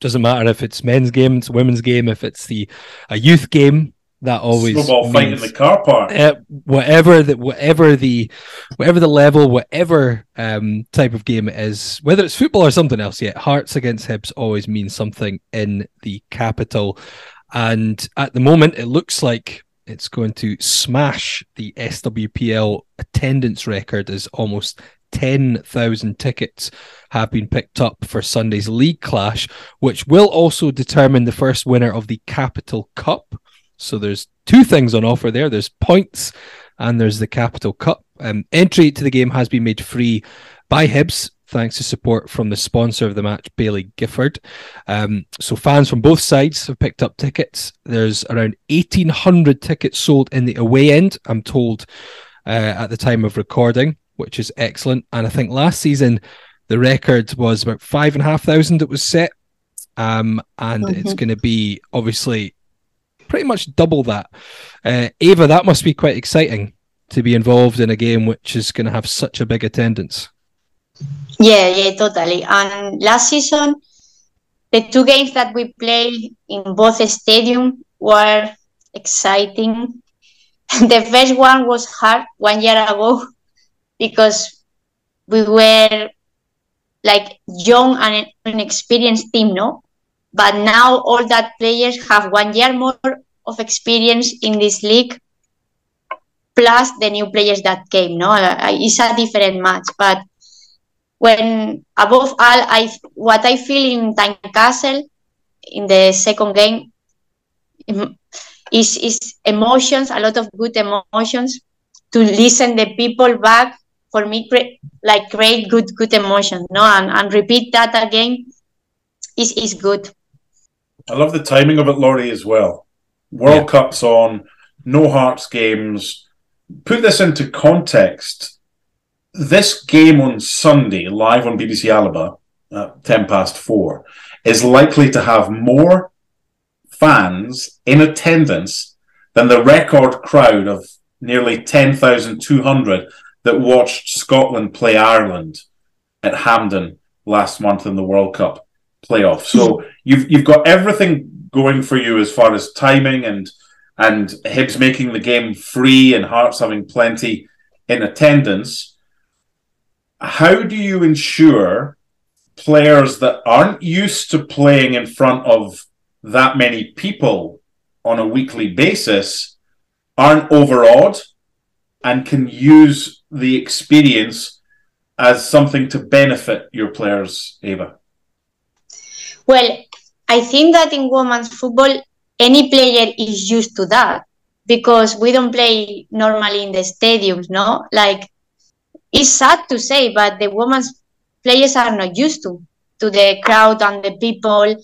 doesn't matter if it's men's game, it's women's game, if it's the a youth game. That always
snowball fight in the car park.
Uh, whatever the whatever the whatever the level, whatever um, type of game it is, whether it's football or something else. Yet Hearts against Hibs always means something in the capital, and at the moment it looks like it's going to smash the SWPL attendance record as almost 10,000 tickets have been picked up for Sunday's league clash, which will also determine the first winner of the Capital Cup. So there's two things on offer there there's points and there's the Capital Cup. Um, entry to the game has been made free by Hibs thanks to support from the sponsor of the match, Baillie Gifford. Um, so fans from both sides have picked up tickets. There's around 1,800 tickets sold in the away end, I'm told, uh, at the time of recording, which is excellent. And I think last season the record was about five and a half thousand that was set. Um, and mm-hmm. it's going to be obviously pretty much double that. Uh, Ava, that must be quite exciting to be involved in a game which is going to have such a big attendance.
Yeah, yeah, totally. And last season, the two games that we played in both stadium were exciting. the first one was hard one year ago because we were like young and inexperienced team, no? But now all that players have one year more of experience in this league, plus the new players that came, no? Uh, uh, it's a different match, but when above all I what I feel in Tynecastle in the second game is is emotions, a lot of good emotions. To listen the people back for me like create good good emotions no? And, and repeat that again is is good
i love the timing of it laurie as well. World yeah. cups on no hearts games. Put this into context. This game on Sunday, live on BBC Alba at 10 past four, is likely to have more fans in attendance than the record crowd of nearly 10,200 that watched Scotland play Ireland at Hampden last month in the World Cup playoff. So you've you've got everything going for you as far as timing and and Hibs making the game free and Hearts having plenty in attendance how do you ensure players that aren't used to playing in front of that many people on a weekly basis aren't overawed and can use the experience as something to benefit your players, Ava?
Well, I think that in women's football, any player is used to that because we don't play normally in the stadiums, no? Like it's sad to say, but the women's players are not used to to the crowd and the people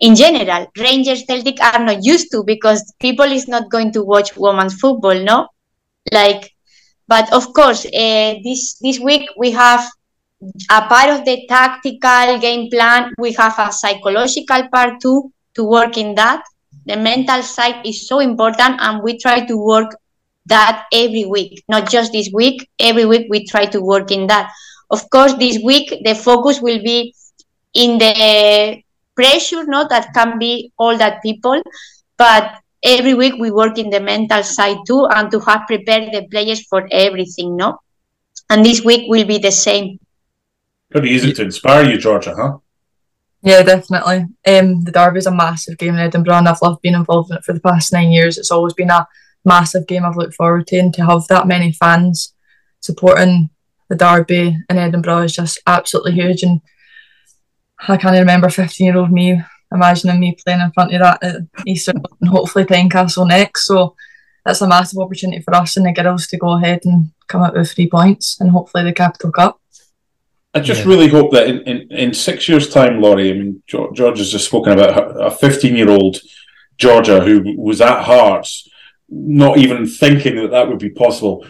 in general. Rangers Celtic are not used to because people is not going to watch women's football, no? Like, but of course, uh, this this week we have a part of the tactical game plan. We have a psychological part too to work in that. The mental side is so important, and we try to work that every week, not just this week. Every week we try to work in that. Of course, this week the focus will be in the pressure, no, that can be all that people, but every week we work in the mental side too, and to have prepared the players for everything, no. And this week will be the same.
Pretty easy to inspire you, Georgia, huh?
Yeah, definitely. Um, the derby is a massive game in Edinburgh, and I've loved being involved in it for the past nine years. It's always been a massive game I've looked forward to, and to have that many fans supporting the derby in Edinburgh is just absolutely huge. And I can't remember 15 year old me imagining me playing in front of that at Easter and hopefully Tynecastle next. So that's a massive opportunity for us and the girls to go ahead and come out with three points and hopefully the Capital Cup.
I just yeah. really hope that in, in, in six years' time, Laurie, I mean, George has just spoken about a 15 year old Georgia who was at Hearts not even thinking that that would be possible.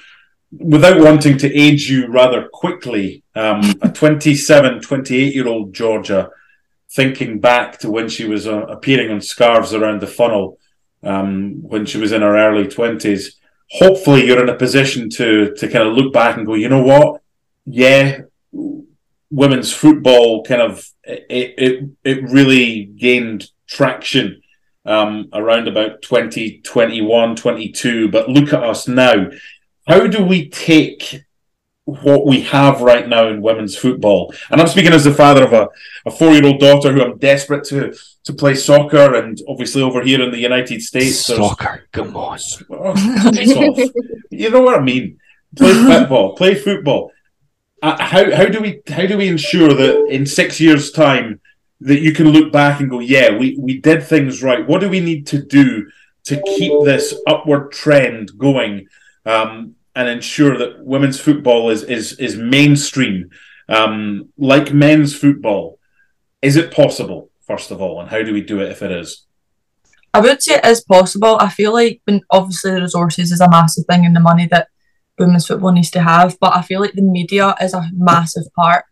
without wanting to age you rather quickly, um, a 27, 28 year old Georgia, thinking back to when she was uh, appearing on Scarves Around the Funnel um, when she was in her early 20s. Hopefully, you're in a position to to kind of look back and go, you know what? Yeah, women's football kind of it it, it really gained traction um, around about 2021, 22. But look at us now how do we take what we have right now in women's football? And I'm speaking as the father of a, a four year old daughter who I'm desperate to to play soccer, and obviously over here in the United States,
soccer. Come on,
oh, you know what I mean. Play football, play football. Uh, how how do we how do we ensure that in six years' time that you can look back and go, yeah, we we did things right. What do we need to do to keep this upward trend going? Um, and ensure that women's football is is is mainstream, um, like men's football. Is it possible? First of all, and how do we do it if it is?
I would say it is possible. I feel like when obviously the resources is a massive thing and the money that women's football needs to have, but I feel like the media is a massive part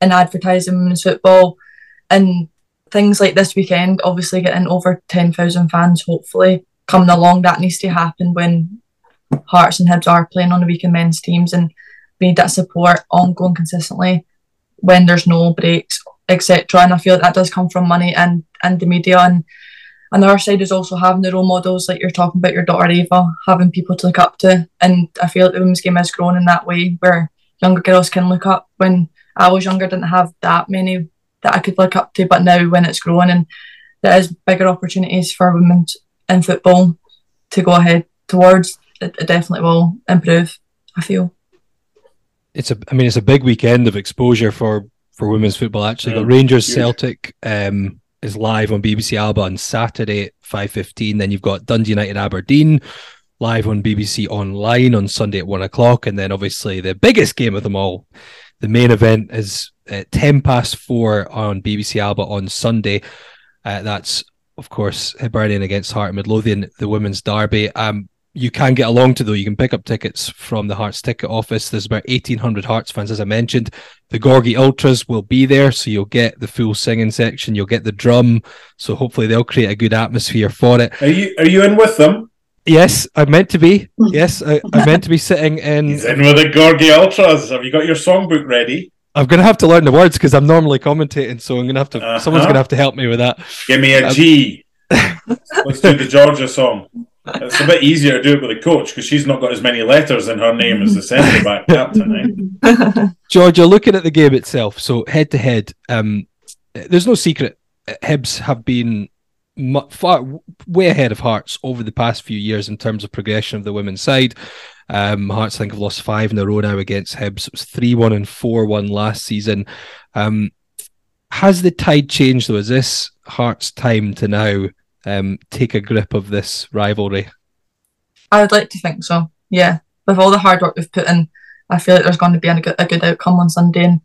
in advertising women's football and things like this weekend, obviously getting over ten thousand fans hopefully coming along, that needs to happen when Hearts and Hibs are playing on the weekend men's teams, and need that support ongoing consistently when there's no breaks, etc. And I feel like that does come from money and and the media. And another side is also having the role models, like you're talking about your daughter Ava, having people to look up to. And I feel like the women's game has grown in that way, where younger girls can look up. When I was younger, didn't have that many that I could look up to, but now when it's growing and there is bigger opportunities for women in football to go ahead towards it, it definitely will improve. I feel
it's a. I mean, it's a big weekend of exposure for for women's football. Actually, yeah, got Rangers huge. Celtic um, is live on BBC Alba on Saturday at five fifteen. Then you've got Dundee United Aberdeen live on BBC Online on Sunday at one o'clock, and then obviously the biggest game of them all, the main event is at ten past four on BBC Alba on Sunday. Uh, that's of course Hibernian against Heart and Midlothian, the women's derby. Um, you can get along to though. You can pick up tickets from the Hearts ticket office. There's about 1,800 Hearts fans, as I mentioned. The Gorgie Ultras will be there, so you'll get the full singing section. You'll get the drum, so hopefully they'll create a good atmosphere for it.
Are you Are you in with them?
Yes, I meant to be. Yes, I, I meant to be sitting in.
He's in with the Gorgie Ultras. Have you got your songbook ready?
I'm gonna have to learn the words because I'm normally commentating, so I'm gonna have to. Uh-huh. Someone's gonna have to help me with that.
Give me a G. um, Let's do the Georgia song. It's a bit easier to do it with a coach because she's not got as many letters in her name as the centre back captain. Eh?
Georgia, looking at the game itself, so head to head, um, there's no secret. Hibs have been far way ahead of Hearts over the past few years in terms of progression of the women's side. Um, Hearts I think have lost five in a row now against Hibs. It was three one and four one last season. Um, has the tide changed though? Is this Hearts' time to now um, take a grip of this rivalry?
I would like to think so. Yeah, with all the hard work we've put in, I feel like there's going to be a good, a good outcome on Sunday, and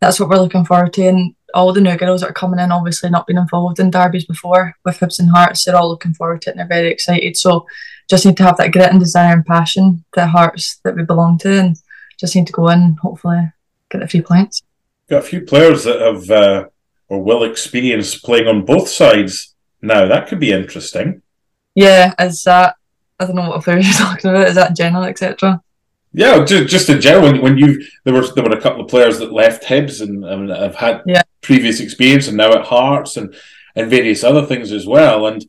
that's what we're looking forward to. And all the new girls that are coming in, obviously not been involved in derbies before with Hibs and Hearts, they're all looking forward to it and they're very excited. So just need to have that grit and desire and passion that Hearts that we belong to, and just need to go in, hopefully get a few points.
Got a few players that have uh, or will experience playing on both sides now. That could be interesting.
Yeah, is that I don't know what players you're talking about. Is that general, etc.
Yeah, just, just in general. When, when you there were there were a couple of players that left Hibs and, and have had yeah. previous experience and now at Hearts and and various other things as well. And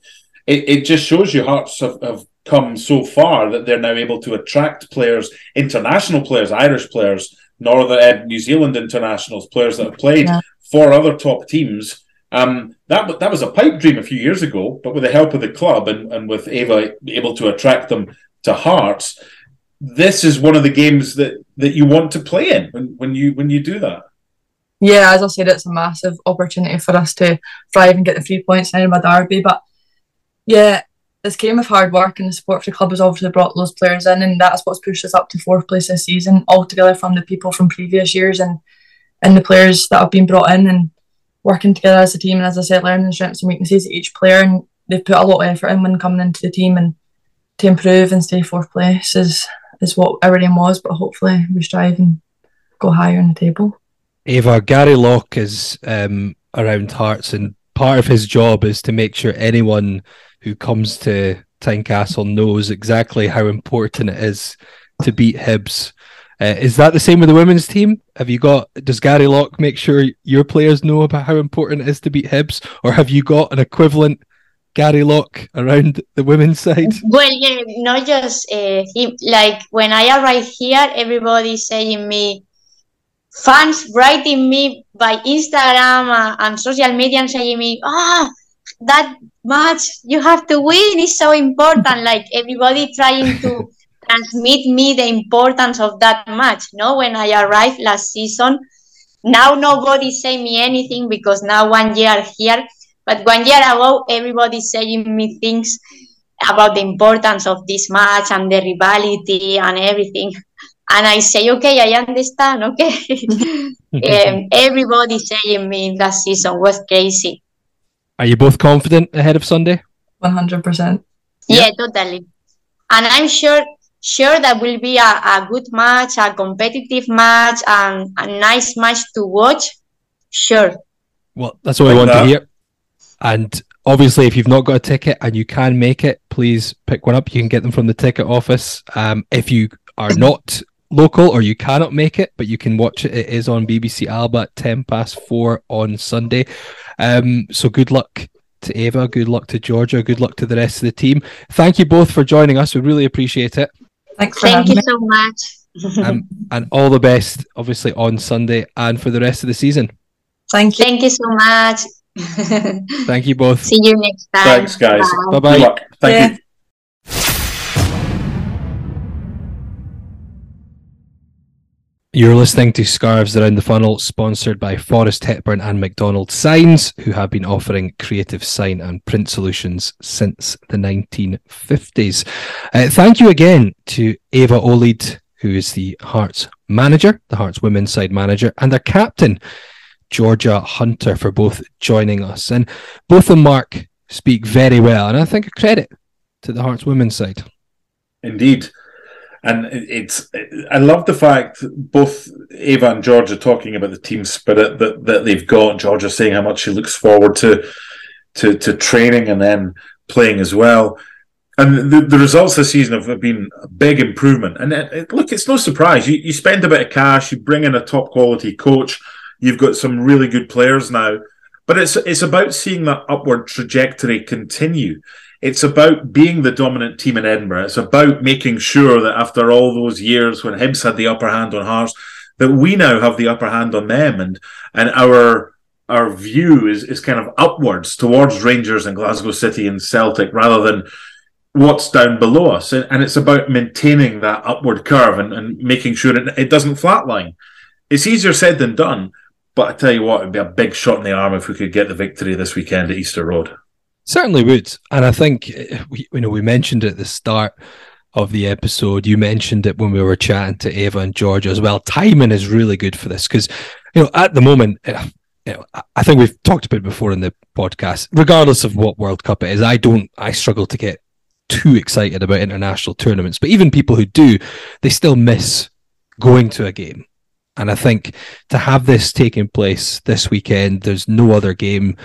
it, it just shows you Hearts have, have come so far that they're now able to attract players, international players, Irish players, Northern New Zealand internationals, players that have played yeah. for other top teams um, that that was a pipe dream a few years ago, but with the help of the club and, and with Ava able to attract them to Hearts, this is one of the games that, that you want to play in when, when you when you do that.
Yeah, as I said, it's a massive opportunity for us to thrive and get the three points in my derby. But yeah, this game of hard work and the support for the club has obviously brought those players in, and that's what's pushed us up to fourth place this season, altogether from the people from previous years and and the players that have been brought in and working together as a team and as I said, learning the strengths and weaknesses of each player and they've put a lot of effort in when coming into the team and to improve and stay fourth place is is what everything was, but hopefully we strive and go higher in the table.
Ava, Gary Locke is um, around Hearts, and part of his job is to make sure anyone who comes to Tynecastle knows exactly how important it is to beat Hibs. Uh, is that the same with the women's team? Have you got? Does Gary Locke make sure your players know about how important it is to beat Hibs, or have you got an equivalent Gary Locke around the women's side?
Well, yeah, not just uh. Like when I arrived here, everybody saying me, fans writing me by Instagram uh, and social media and saying me, ah, that match you have to win is so important. like everybody trying to transmit me the importance of that match. No, when I arrived last season, now nobody say me anything because now one year here. But one year ago, everybody saying me things about the importance of this match and the rivalry and everything. And I say, okay, I understand. Okay. um, everybody saying me last season was crazy.
Are you both confident ahead of Sunday?
100%.
Yeah, yeah totally. And I'm sure sure that will be a, a good match, a competitive match, and a nice match to watch. Sure.
Well, that's what like we want that. to hear. And obviously, if you've not got a ticket and you can make it, please pick one up. You can get them from the ticket office. Um, if you are not local or you cannot make it, but you can watch it. It is on BBC Alba at 10 past four on Sunday. Um, so good luck to Ava. Good luck to Georgia. Good luck to the rest of the team. Thank you both for joining us. We really appreciate it.
Thanks
Thank you me. so much.
um, and all the best, obviously, on Sunday and for the rest of the season.
Thank you.
Thank you so much.
Thank you both.
See you next time.
Thanks, guys.
Bye bye.
Thank yeah. you.
You're listening to Scarves Around the Funnel, sponsored by Forrest Hepburn and McDonald Signs, who have been offering creative sign and print solutions since the 1950s. Uh, thank you again to Eva Olivé, who is the Hearts manager, the Hearts women's side manager, and their captain, Georgia Hunter, for both joining us. And both and Mark speak very well, and I think a credit to the Hearts women's side.
Indeed and it's I love the fact both Ava and George are talking about the team spirit that, that they've got. George is saying how much she looks forward to to to training and then playing as well. And the, the results this season have been a big improvement. And it, it, look, it's no surprise. You, you spend a bit of cash, you bring in a top quality coach, you've got some really good players now. But it's it's about seeing that upward trajectory continue. It's about being the dominant team in Edinburgh. It's about making sure that after all those years when Hibs had the upper hand on Hearts, that we now have the upper hand on them, and and our our view is is kind of upwards towards Rangers and Glasgow City and Celtic rather than what's down below us. And it's about maintaining that upward curve and, and making sure it, it doesn't flatline. It's easier said than done, but I tell you what, it'd be a big shot in the arm if we could get the victory this weekend at Easter Road.
Certainly would, and I think eh, we, you know, we mentioned at the start of the episode. You mentioned it when we were chatting to Ava and George as well. Timing is really good for this because, you know, at the moment, eh, you know, I think we've talked about before in the podcast. Regardless of what World Cup it is, I don't, I struggle to get too excited about international tournaments. But even people who do, they still miss going to a game. And I think to have this taking place this weekend, there's no other game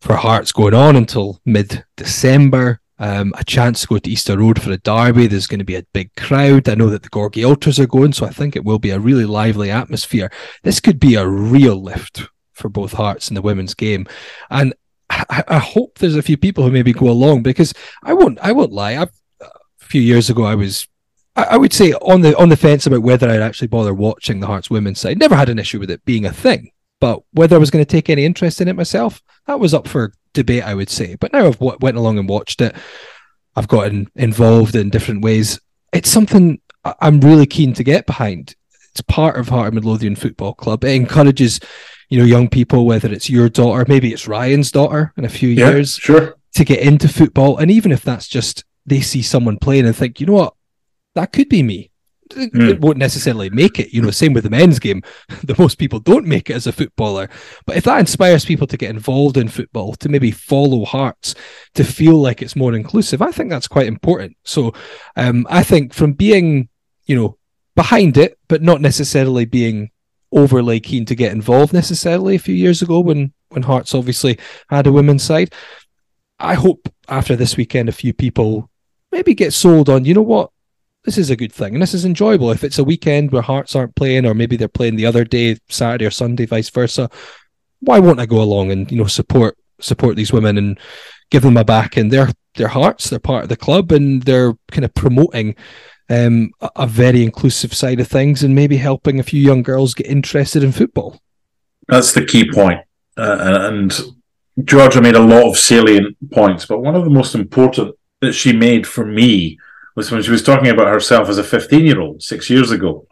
for Hearts going on until mid December. Um, a chance to go to Easter Road for a derby. There's going to be a big crowd. I know that the Gorgie Ultras are going, so I think it will be a really lively atmosphere. This could be a real lift for both Hearts in the women's game, and I, I hope there's a few people who maybe go along because I won't. I won't lie. I've, a few years ago, I was I would say on the on the fence about whether I'd actually bother watching the Hearts women's side. Never had an issue with it being a thing. But whether I was going to take any interest in it myself, that was up for debate, I would say. But now I've w- went along and watched it. I've gotten involved in different ways. It's something I'm really keen to get behind. It's part of Heart of Midlothian Football Club. It encourages, you know, young people, whether it's your daughter, maybe it's Ryan's daughter in a few
yeah,
years,
sure,
to get into football. And even if that's just they see someone playing and think, you know what, that could be me mm. it won't necessarily make it. You know, same with the men's game. The most people don't make it as a footballer. But if that inspires people to get involved in football, to maybe follow Hearts, to feel like it's more inclusive, I think that's quite important. So um, I think from being you know, behind it, but not necessarily being overly keen to get involved necessarily a few years ago when when Hearts obviously had a women's side. I hope after this weekend a few people maybe get sold on, you know what, this is a good thing and this is enjoyable. If it's a weekend where Hearts aren't playing, or maybe they're playing the other day, Saturday or Sunday, vice versa, why won't I go along and you know support support these women and give them a back in their their hearts? They're part of the club and they're kind of promoting um, a, a very inclusive side of things and maybe helping a few young girls get interested in football.
That's the key point. Uh, and Georgia made a lot of salient points, but one of the most important that she made for me was when she was talking about herself as a 15 year old six years ago.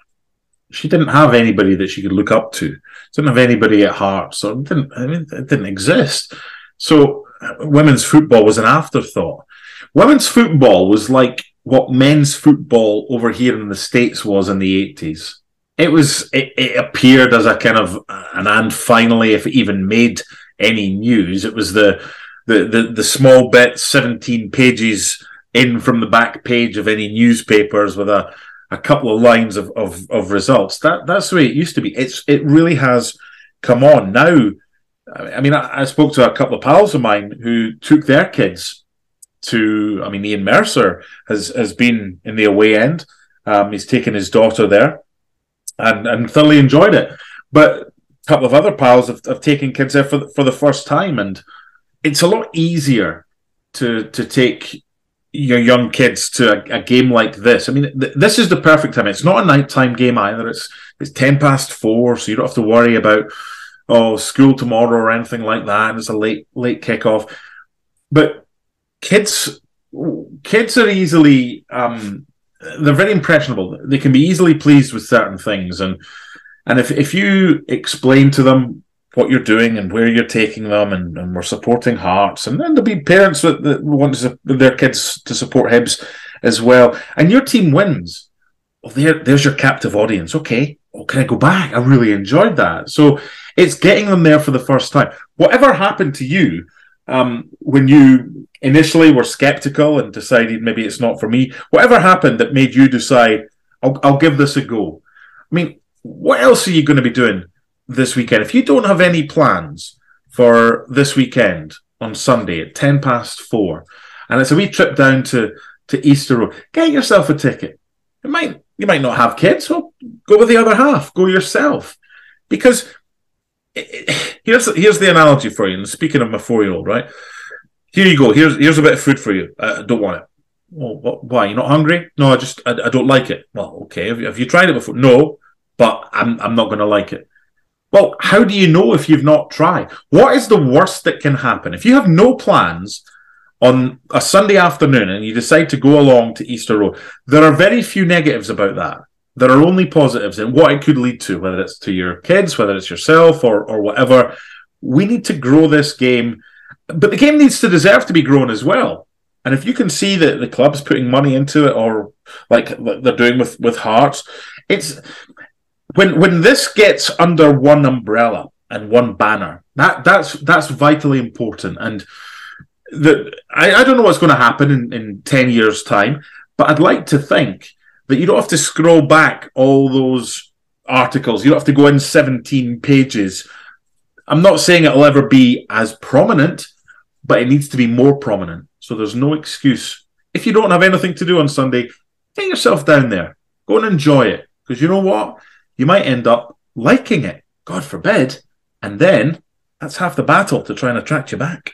She didn't have anybody that she could look up to. Didn't have anybody at heart, so it didn't. I mean, it didn't exist. So uh, women's football was an afterthought. Women's football was like what men's football over here in the states was in the 80s. It was. It, it appeared as a kind of uh, an and finally, if it even made any news, it was the the the, the small bit, 17 pages in from the back page of any newspapers with a, a couple of lines of, of, of results. That that's the way it used to be. It's it really has come on now. I mean, I, I spoke to a couple of pals of mine who took their kids to. I mean, Ian Mercer has has been in the away end. Um, he's taken his daughter there, and and thoroughly enjoyed it. But a couple of other pals have, have taken kids there for for the first time, and it's a lot easier to to take your young kids to a, a game like this. I mean, th- this is the perfect time. It's not a nighttime game either. It's it's ten past four, so you don't have to worry about oh school tomorrow or anything like that. And it's a late late kickoff. But kids kids are easily um, they're very impressionable. They can be easily pleased with certain things, and and if if you explain to them what you're doing and where you're taking them, and, and we're supporting Hearts, and then there'll be parents that, that want to, their kids to support Hibs as well, and your team wins. Well, there, there's your captive audience. Okay, well, can I go back? I really enjoyed that. So it's getting them there for the first time. Whatever happened to you um, when you initially were skeptical and decided maybe it's not for me? Whatever happened that made you decide, I'll, I'll give this a go? I mean, what else are you going to be doing this weekend. If you don't have any plans for this weekend on Sunday at 10 past four, and it's a wee trip down to, to Easter Road, get yourself a ticket. It might you might not have kids, well, go with the other half, go yourself. Because here's here's the analogy for you. And speaking of my four year old, right? Here you go. Here's here's a bit of food for you. I don't want it. Well, what, why? You're not hungry? No, I just I, I don't like it. Well, okay. Have you, have you tried it before? No, but I'm I'm not going to like it. Well, how do you know if you've not tried? What is the worst that can happen? If you have no plans on a Sunday afternoon and you decide to go along to Easter Road, there are very few negatives about that. There are only positives in what it could lead to, whether it's to your kids, whether it's yourself or, or whatever. We need to grow this game, but the game needs to deserve to be grown as well. And if you can see that the club's putting money into it, or like they're doing with with Hearts, it's when when this gets under one umbrella and one banner, that that's that's vitally important. And the I, I don't know what's going to happen in, in ten years' time, but I'd like to think that you don't have to scroll back all those articles. You don't have to go in 17 pages. I'm not saying it'll ever be as prominent, but it needs to be more prominent. So there's no excuse. If you don't have anything to do on Sunday, get yourself down there. Go and enjoy it. Because you know what? You might end up liking it. God forbid. And then that's half the battle to try and attract you back.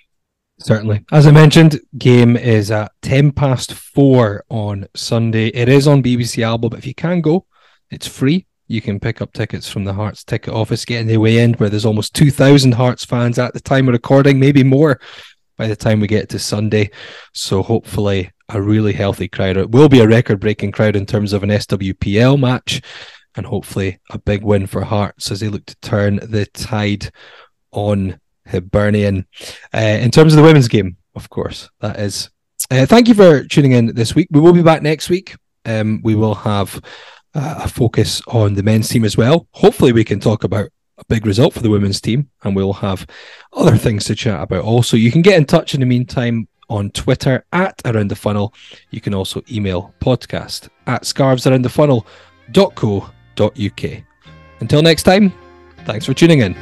Certainly. As I mentioned, game is at 10 past four on Sunday. It is on BBC Alba, but if you can go, it's free. You can pick up tickets from the Hearts ticket office, get in the way in where there's almost 2,000 Hearts fans at the time of recording, maybe more by the time we get to Sunday. So hopefully a really healthy crowd. It will be a record breaking crowd in terms of an SWPL match and hopefully a big win for Hearts as they look to turn the tide on Hibernian. Uh, in terms of the women's game, of course, that is. Uh, thank you for tuning in this week. We will be back next week. Um, we will have uh, a focus on the men's team as well. Hopefully, we can talk about a big result for the women's team, and we'll have other things to chat about. Also, you can get in touch in the meantime on Twitter at Around the Funnel. You can also email podcast at scarvesaroundthefunnel.co.uk. Until next time, thanks for tuning in.